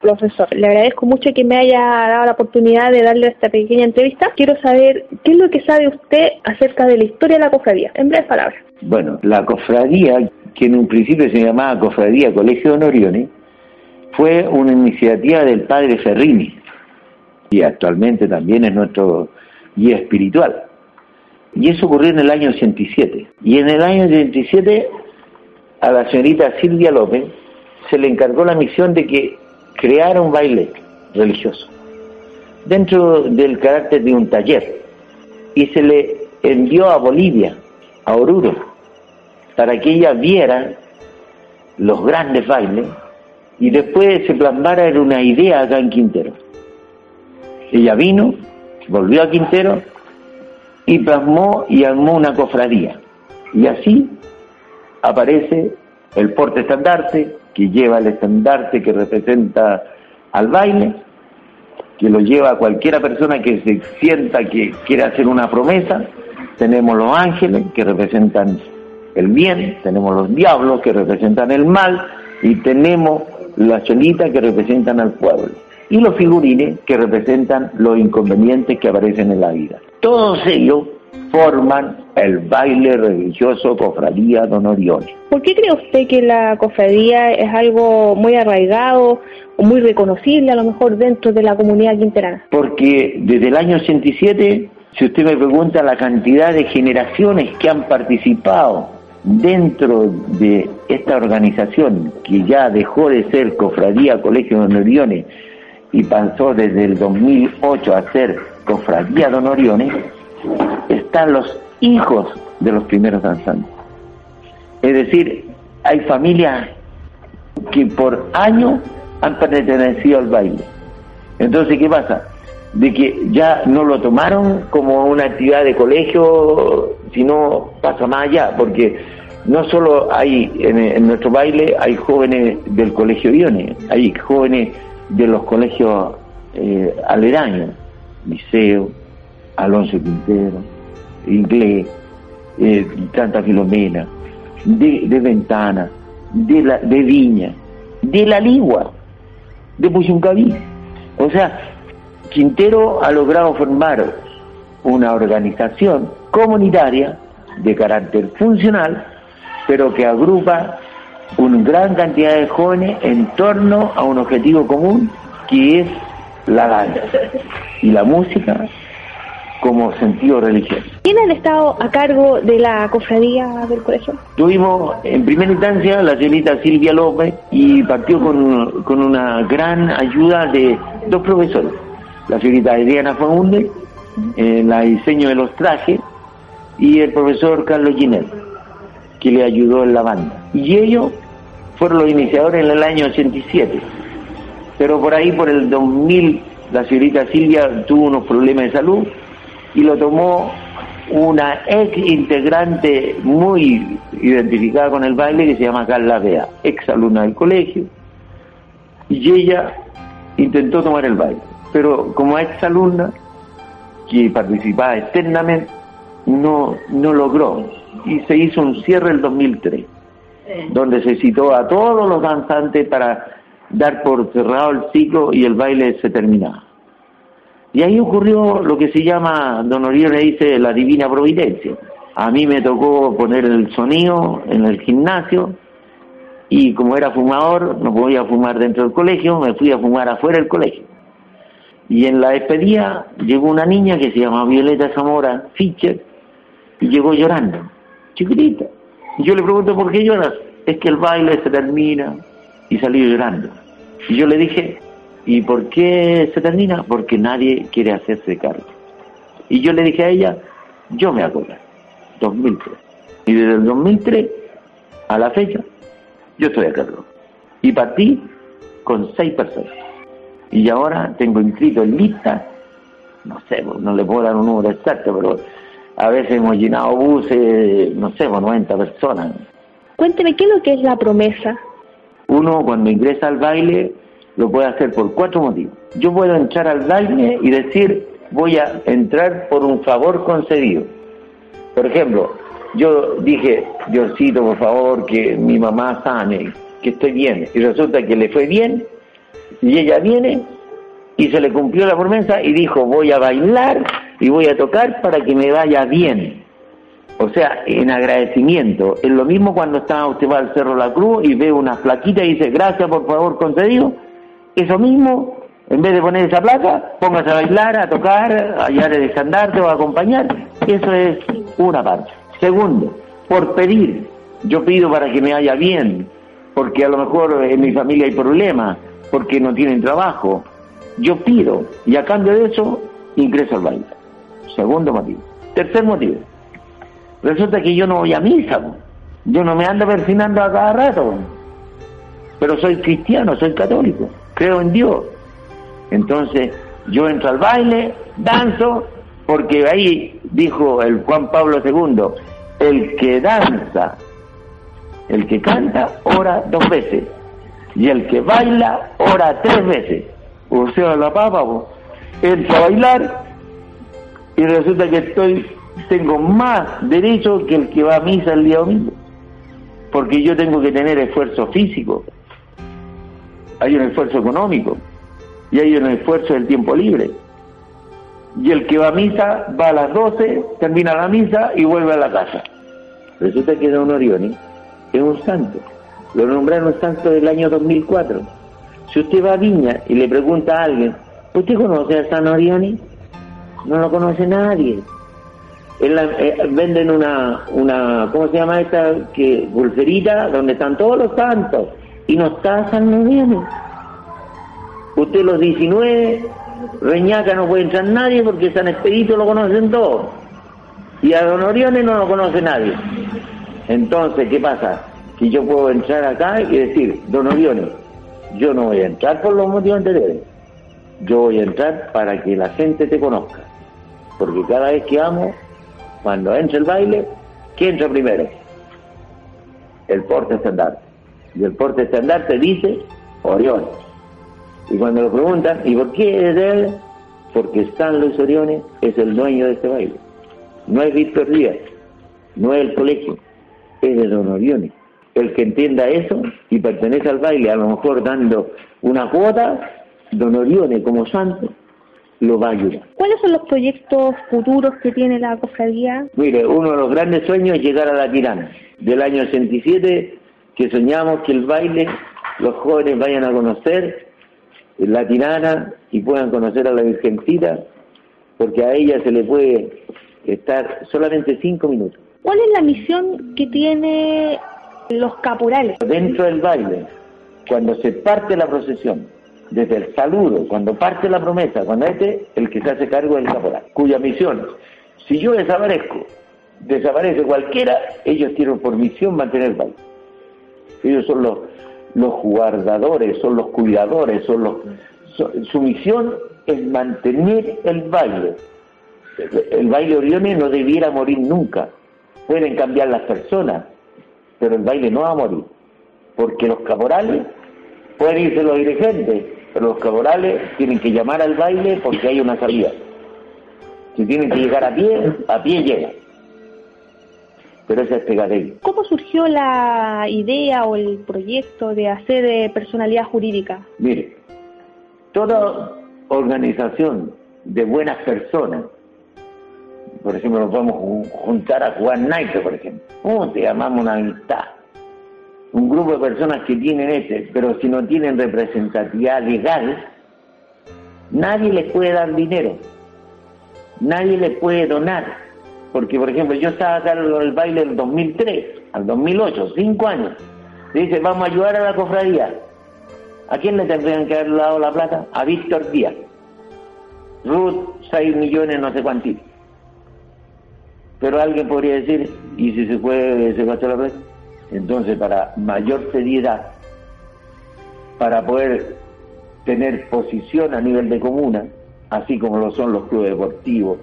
profesor. Le agradezco mucho que me haya dado la oportunidad de darle esta pequeña entrevista. Quiero saber qué es lo que sabe usted acerca de la historia de la cofradía, en breves palabras. Bueno, la cofradía, que en un principio se llamaba Cofradía Colegio de Honoriones, fue una iniciativa del padre Ferrini y actualmente también es nuestro guía espiritual. Y eso ocurrió en el año 87. Y en el año 87 a la señorita Silvia López se le encargó la misión de que crear un baile religioso dentro del carácter de un taller y se le envió a Bolivia, a Oruro, para que ella viera los grandes bailes y después se plasmara en una idea acá en Quintero. Ella vino, volvió a Quintero y plasmó y armó una cofradía. Y así aparece el porte estandarte, que lleva el estandarte que representa al baile, que lo lleva a cualquiera persona que se sienta que quiere hacer una promesa. Tenemos los ángeles que representan el bien, tenemos los diablos que representan el mal y tenemos las cholitas que representan al pueblo y los figurines que representan los inconvenientes que aparecen en la vida. Todos ellos forman el baile religioso Cofradía Don Orione. ¿Por qué cree usted que la cofradía es algo muy arraigado o muy reconocible a lo mejor dentro de la comunidad quinterana? Porque desde el año 87, si usted me pregunta la cantidad de generaciones que han participado dentro de esta organización que ya dejó de ser Cofradía Colegio Don Orione y pasó desde el 2008 a ser Cofradía Don Orione, están los hijos de los primeros danzantes. Es decir, hay familias que por años han pertenecido al baile. Entonces, ¿qué pasa? De que ya no lo tomaron como una actividad de colegio, sino pasa más allá, porque no solo hay en, nuestro baile, hay jóvenes del colegio Ione, hay jóvenes de los colegios eh, aledaños, Liceo, Alonso Quintero, Inglés, eh, Santa Filomena, de, Ventana, de, de Viña, de La Ligua, de Puyuncaví. O sea, Quintero ha logrado formar una organización comunitaria de carácter funcional, pero que agrupa una gran cantidad de jóvenes en torno a un objetivo común que es la danza y la música como sentido religioso. ¿Quién ha estado a cargo de la cofradía del colegio? Tuvimos en primera instancia la señorita Silvia López y partió con, con una gran ayuda de dos profesores. La señorita Adriana Faunde, en la diseño de los trajes, y el profesor Carlos Ginel, que le ayudó en la banda. Y ellos fueron los iniciadores en el año 87. Pero por ahí, por el 2000, la señorita Silvia tuvo unos problemas de salud y lo tomó una ex integrante muy identificada con el baile que se llama Carla Bea, ex alumna del colegio, y ella intentó tomar el baile, pero como ex alumna que participaba externamente, no, no logró y se hizo un cierre el 2003, donde se citó a todos los danzantes para dar por cerrado el ciclo y el baile se terminaba. Y ahí ocurrió lo que se llama, don Oriol le dice, la divina providencia. A mí me tocó poner el sonido en el gimnasio y como era fumador, no podía fumar dentro del colegio, me fui a fumar afuera del colegio. Y en la despedida llegó una niña que se llama Violeta Zamora Fischer y llegó llorando, chiquitita. Yo le pregunto, ¿por qué lloras? Es que el baile se termina y salió llorando. Y yo le dije, ¿Y por qué se termina? Porque nadie quiere hacerse cargo. Y yo le dije a ella, yo me acuerdo, 2003. Y desde el 2003 a la fecha, yo estoy a cargo. Y partí con seis personas. Y ahora tengo inscrito en lista, no sé, no le puedo dar un número exacto, pero a veces hemos llenado buses, no sé, 90 pues, personas. Cuénteme, ¿qué es lo que es la promesa? Uno cuando ingresa al baile lo puede hacer por cuatro motivos. Yo puedo entrar al baile y decir, voy a entrar por un favor concedido. Por ejemplo, yo dije, Diosito, por favor, que mi mamá sane, que estoy bien. Y resulta que le fue bien, y ella viene, y se le cumplió la promesa, y dijo, voy a bailar y voy a tocar para que me vaya bien. O sea, en agradecimiento. Es lo mismo cuando está usted va al Cerro La Cruz y ve una plaquita y dice, gracias por favor concedido. Eso mismo, en vez de poner esa placa, póngase a bailar, a tocar, a hallar el estandarte o a acompañar. Eso es una parte. Segundo, por pedir. Yo pido para que me vaya bien, porque a lo mejor en mi familia hay problemas, porque no tienen trabajo. Yo pido y a cambio de eso ingreso al baile. Segundo motivo. Tercer motivo. Resulta que yo no voy a misa. Yo no me ando persinando a cada rato. Pero soy cristiano, soy católico. Creo en Dios. Entonces yo entro al baile, danzo, porque ahí dijo el Juan Pablo II, el que danza, el que canta, ora dos veces, y el que baila, ora tres veces. O sea, la papa, entra a bailar y resulta que estoy tengo más derecho que el que va a misa el día domingo, porque yo tengo que tener esfuerzo físico, hay un esfuerzo económico y hay un esfuerzo del tiempo libre. Y el que va a misa va a las 12, termina la misa y vuelve a la casa. Resulta que Don Orioni es un santo. Lo nombraron santo del año 2004. Si usted va a Viña y le pregunta a alguien, ¿usted conoce a San Orioni? No lo conoce nadie. Eh, venden una, una, ¿cómo se llama esta? Que, pulserita donde están todos los santos y no está San Orioni. Usted los 19 Reñaca no puede entrar nadie porque San Expedito lo conocen todos. Y a Don Orione no lo conoce nadie. Entonces, ¿qué pasa? Que yo puedo entrar acá y decir, Don Orione, yo no voy a entrar por los motivos anteriores. Yo voy a entrar para que la gente te conozca. Porque cada vez que amo, cuando entra el baile, ¿quién entra primero? El porte estandarte. Y el porte estandarte dice Orione. Y cuando lo preguntan, ¿y por qué es de él? Porque San Luis Orione es el dueño de este baile. No es Víctor Díaz, no es el colegio, es de Don Orione. El que entienda eso y pertenece al baile, a lo mejor dando una cuota, Don Orione como santo lo va a ayudar. ¿Cuáles son los proyectos futuros que tiene la cofradía? Mire, uno de los grandes sueños es llegar a la tirana. Del año 87, que soñamos que el baile, los jóvenes vayan a conocer la tirana y puedan conocer a la Virgencita, porque a ella se le puede estar solamente cinco minutos. ¿Cuál es la misión que tiene los caporales? Dentro del baile, cuando se parte la procesión, desde el saludo, cuando parte la promesa, cuando este, el que se hace cargo del caporal, cuya misión, si yo desaparezco, desaparece cualquiera, ellos tienen por misión mantener el baile. Ellos son los los guardadores, son los cuidadores, son los... su misión es mantener el baile. El baile Orione no debiera morir nunca. Pueden cambiar las personas, pero el baile no va a morir. Porque los caporales, pueden irse los dirigentes, pero los caporales tienen que llamar al baile porque hay una salida. Si tienen que llegar a pie, a pie llegan pero es ¿Cómo surgió la idea o el proyecto de hacer eh, personalidad jurídica? Mire, toda organización de buenas personas, por ejemplo, nos podemos juntar a Juan Naito, por ejemplo. ¿Cómo te llamamos una amistad? Un grupo de personas que tienen ese, pero si no tienen representatividad legal, nadie les puede dar dinero, nadie les puede donar porque, por ejemplo, yo estaba acá en el baile del 2003 al 2008, cinco años. Dice, vamos a ayudar a la cofradía. ¿A quién le tendrían que haber dado la plata? A Víctor Díaz. Ruth, 6 millones, no sé cuántos. Pero alguien podría decir, ¿y si se puede se gastó la plata? Entonces, para mayor seriedad, para poder tener posición a nivel de comuna, así como lo son los clubes deportivos,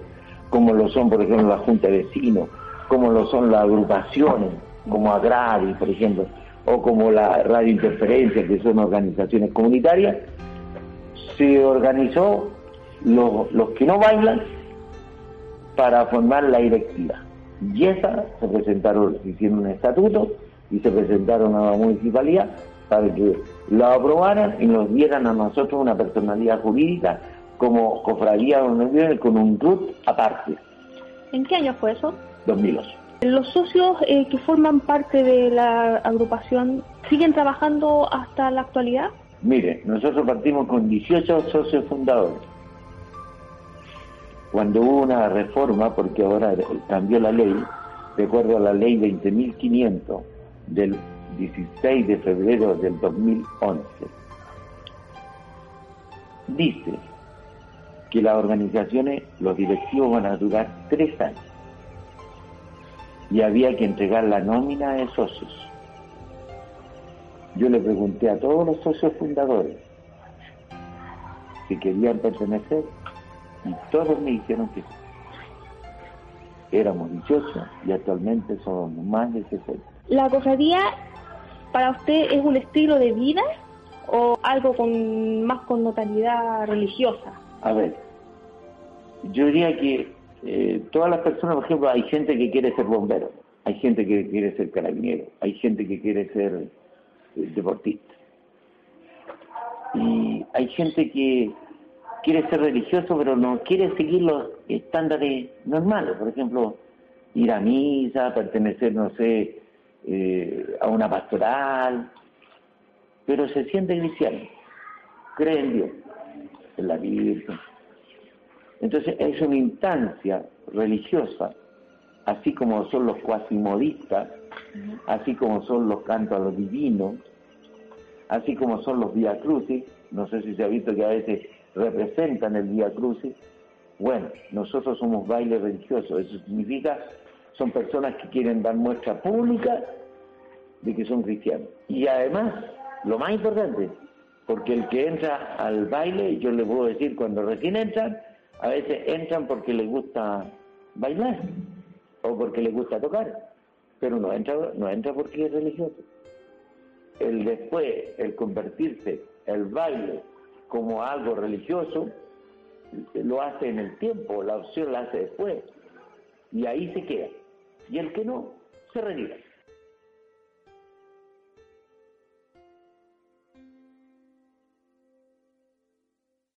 como lo son, por ejemplo, la Junta de Vecinos, como lo son las agrupaciones, como Agrari, por ejemplo, o como la Radio Interferencia, que son organizaciones comunitarias, se organizó los, los que no bailan para formar la directiva. Y esa se presentaron, se hicieron un estatuto y se presentaron a la municipalidad para que lo aprobaran y nos dieran a nosotros una personalidad jurídica como cofradía con un RUT aparte. ¿En qué año fue eso? 2008. ¿Los socios eh, que forman parte de la agrupación siguen trabajando hasta la actualidad? Mire, nosotros partimos con 18 socios fundadores. Cuando hubo una reforma, porque ahora cambió la ley, de acuerdo a la ley 20.500 del 16 de febrero del 2011, dice que las organizaciones, los directivos van a durar tres años y había que entregar la nómina de socios. Yo le pregunté a todos los socios fundadores si querían pertenecer y todos me dijeron que sí. Éramos 18 y actualmente somos más de 60. ¿La cofradía para usted es un estilo de vida o algo con más connotaridad religiosa? A ver, yo diría que eh, todas las personas, por ejemplo, hay gente que quiere ser bombero, hay gente que quiere ser carabinero, hay gente que quiere ser eh, deportista. Y hay gente que quiere ser religioso, pero no quiere seguir los estándares normales. Por ejemplo, ir a misa, pertenecer, no sé, eh, a una pastoral, pero se siente cristiano, cree en Dios, en la Virgen. Entonces es una instancia religiosa, así como son los cuasimodistas, así como son los cantos a los divinos, así como son los Vía Crucis, no sé si se ha visto que a veces representan el Vía Crucis, bueno, nosotros somos baile religioso, eso significa, son personas que quieren dar muestra pública de que son cristianos. Y además, lo más importante, porque el que entra al baile, yo le puedo decir, cuando recién entran, a veces entran porque les gusta bailar o porque les gusta tocar, pero no entra, no entra porque es religioso. El después, el convertirse el baile como algo religioso, lo hace en el tiempo, la opción la hace después, y ahí se queda. Y el que no, se retira.